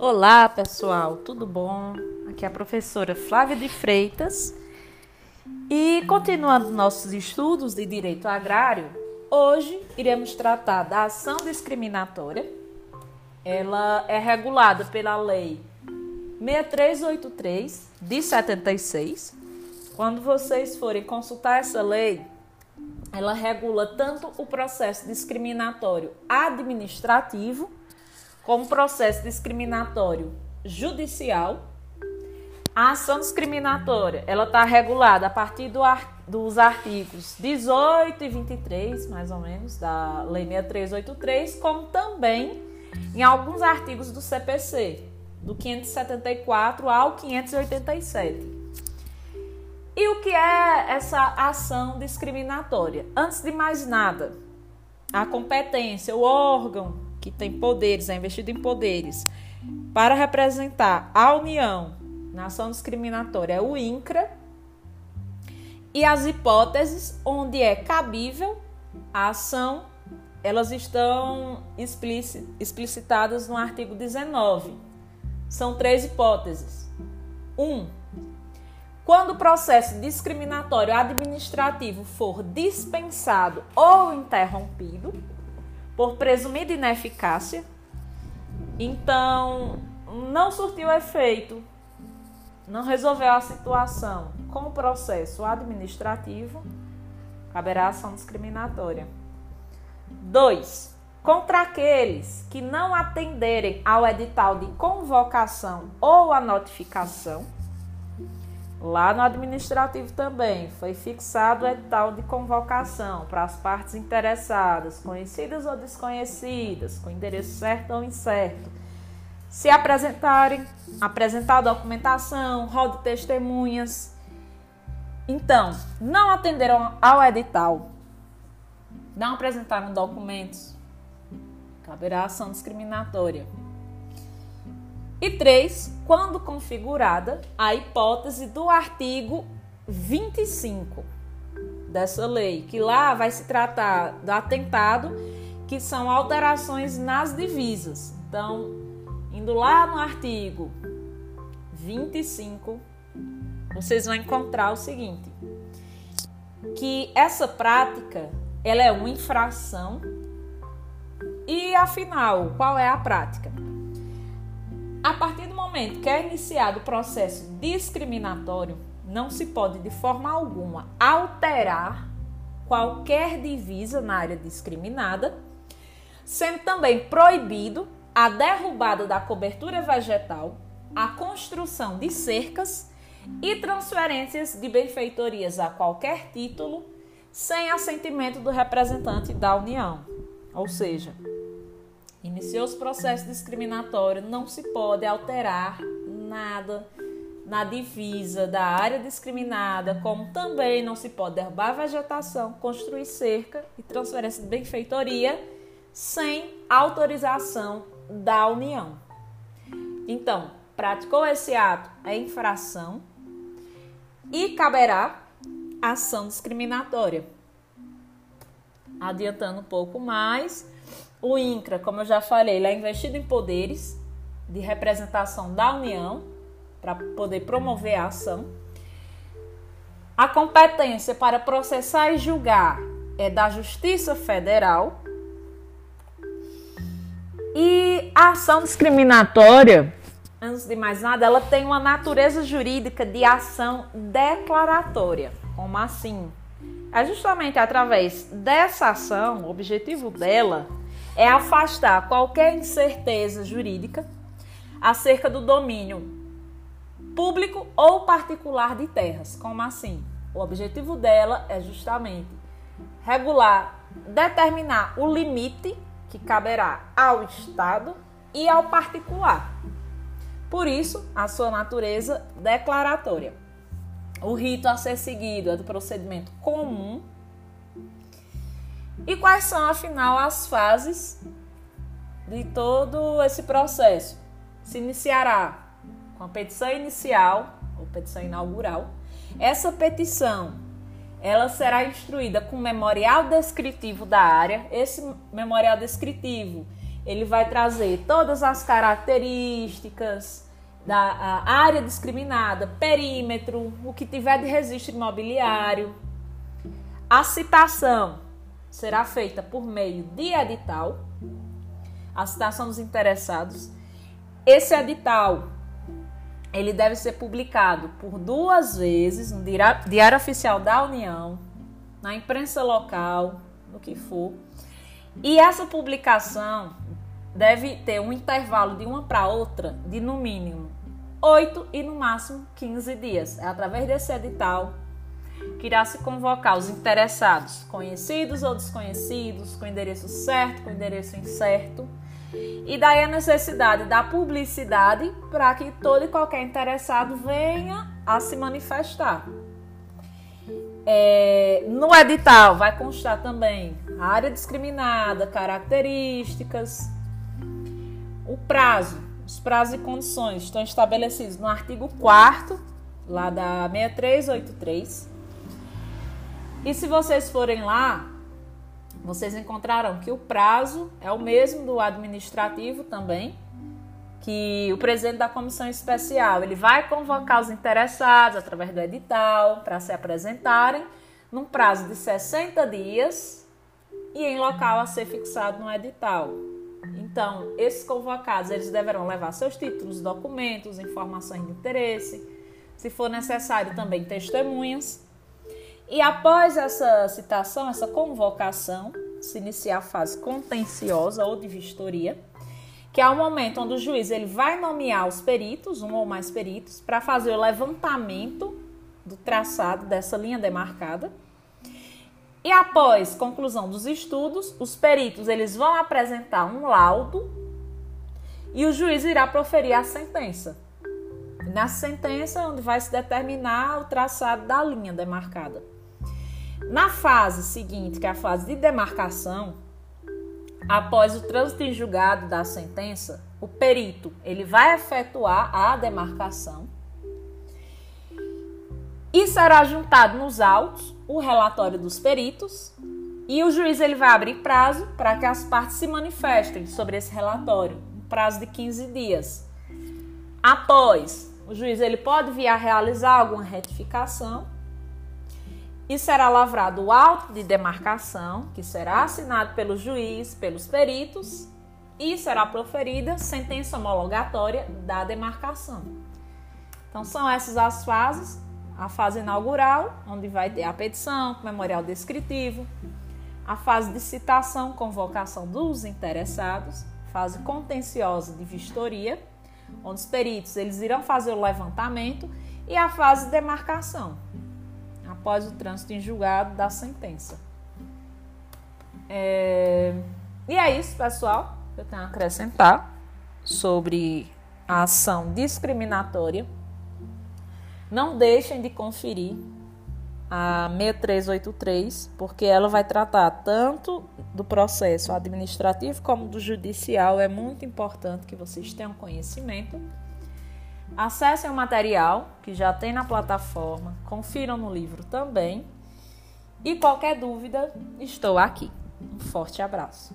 Olá, pessoal, tudo bom? Aqui é a professora Flávia de Freitas. E continuando nossos estudos de direito agrário, hoje iremos tratar da ação discriminatória. Ela é regulada pela Lei 6383 de 76. Quando vocês forem consultar essa lei, ela regula tanto o processo discriminatório administrativo como processo discriminatório judicial. A ação discriminatória, ela está regulada a partir do dos artigos 18 e 23, mais ou menos, da Lei 6383, como também em alguns artigos do CPC, do 574 ao 587. E o que é essa ação discriminatória? Antes de mais nada, a competência, o órgão que tem poderes, é investido em poderes, para representar a União na ação discriminatória é o INCRA. E as hipóteses onde é cabível a ação, elas estão explicitadas no artigo 19. São três hipóteses. Um, quando o processo discriminatório administrativo for dispensado ou interrompido por presumida ineficácia, então não surtiu efeito, não resolveu a situação com o processo administrativo, caberá ação discriminatória. 2. Contra aqueles que não atenderem ao edital de convocação ou a notificação, Lá no administrativo também foi fixado o edital de convocação para as partes interessadas, conhecidas ou desconhecidas, com endereço certo ou incerto, se apresentarem, apresentar documentação, rol de testemunhas. Então, não atenderam ao edital, não apresentaram documentos, caberá ação discriminatória. E três, quando configurada a hipótese do artigo 25 dessa lei, que lá vai se tratar do atentado, que são alterações nas divisas. Então, indo lá no artigo 25, vocês vão encontrar o seguinte: que essa prática ela é uma infração. E afinal, qual é a prática? A partir do momento que é iniciado o processo discriminatório, não se pode de forma alguma alterar qualquer divisa na área discriminada, sendo também proibido a derrubada da cobertura vegetal, a construção de cercas e transferências de benfeitorias a qualquer título sem assentimento do representante da União. Ou seja, Iniciou-se o processo discriminatório, não se pode alterar nada na divisa da área discriminada, como também não se pode derrubar vegetação, construir cerca e transferência de benfeitoria sem autorização da União. Então, praticou esse ato é infração e caberá ação discriminatória. Adiantando um pouco mais, o INCRA, como eu já falei, é investido em poderes de representação da União para poder promover a ação. A competência para processar e julgar é da Justiça Federal. E a ação discriminatória, antes de mais nada, ela tem uma natureza jurídica de ação declaratória. Como assim? É justamente através dessa ação, o objetivo dela é afastar qualquer incerteza jurídica acerca do domínio público ou particular de terras. Como assim? O objetivo dela é justamente regular, determinar o limite que caberá ao Estado e ao particular. Por isso, a sua natureza declaratória. O rito a ser seguido é do procedimento comum e quais são, afinal, as fases de todo esse processo? Se iniciará com a petição inicial, ou petição inaugural. Essa petição, ela será instruída com memorial descritivo da área. Esse memorial descritivo, ele vai trazer todas as características da área discriminada, perímetro, o que tiver de registro imobiliário. A citação será feita por meio de edital, a citação dos interessados. Esse edital ele deve ser publicado por duas vezes no Diário Oficial da União, na imprensa local, no que for. E essa publicação deve ter um intervalo de uma para outra de no mínimo 8 e no máximo 15 dias. É através desse edital que irá se convocar os interessados, conhecidos ou desconhecidos, com endereço certo, com endereço incerto. E daí a necessidade da publicidade para que todo e qualquer interessado venha a se manifestar. É, no edital vai constar também a área discriminada, características, o prazo. Os prazos e condições estão estabelecidos no artigo 4 lá da 6383. E se vocês forem lá, vocês encontrarão que o prazo é o mesmo do administrativo também, que o presidente da comissão especial ele vai convocar os interessados através do edital para se apresentarem num prazo de 60 dias e em local a ser fixado no edital. Então, esses convocados eles deverão levar seus títulos, documentos, informações de interesse, se for necessário também testemunhas. E após essa citação, essa convocação, se inicia a fase contenciosa ou de vistoria, que é o momento onde o juiz ele vai nomear os peritos, um ou mais peritos, para fazer o levantamento do traçado dessa linha demarcada. E após conclusão dos estudos, os peritos eles vão apresentar um laudo e o juiz irá proferir a sentença. Na sentença, onde vai se determinar o traçado da linha demarcada. Na fase seguinte, que é a fase de demarcação, após o trânsito em julgado da sentença, o perito ele vai efetuar a demarcação e será juntado nos autos o relatório dos peritos e o juiz ele vai abrir prazo para que as partes se manifestem sobre esse relatório, um prazo de 15 dias. Após, o juiz ele pode vir a realizar alguma retificação e será lavrado o auto de demarcação, que será assinado pelo juiz, pelos peritos, e será proferida sentença homologatória da demarcação. Então são essas as fases. A fase inaugural, onde vai ter a petição, memorial descritivo, a fase de citação, convocação dos interessados, fase contenciosa de vistoria, onde os peritos eles irão fazer o levantamento e a fase de demarcação, após o trânsito em julgado da sentença. É... E é isso, pessoal, que eu tenho a acrescentar sobre a ação discriminatória. Não deixem de conferir a 6383, porque ela vai tratar tanto do processo administrativo como do judicial. É muito importante que vocês tenham conhecimento. Acessem o material que já tem na plataforma, confiram no livro também. E qualquer dúvida, estou aqui. Um forte abraço.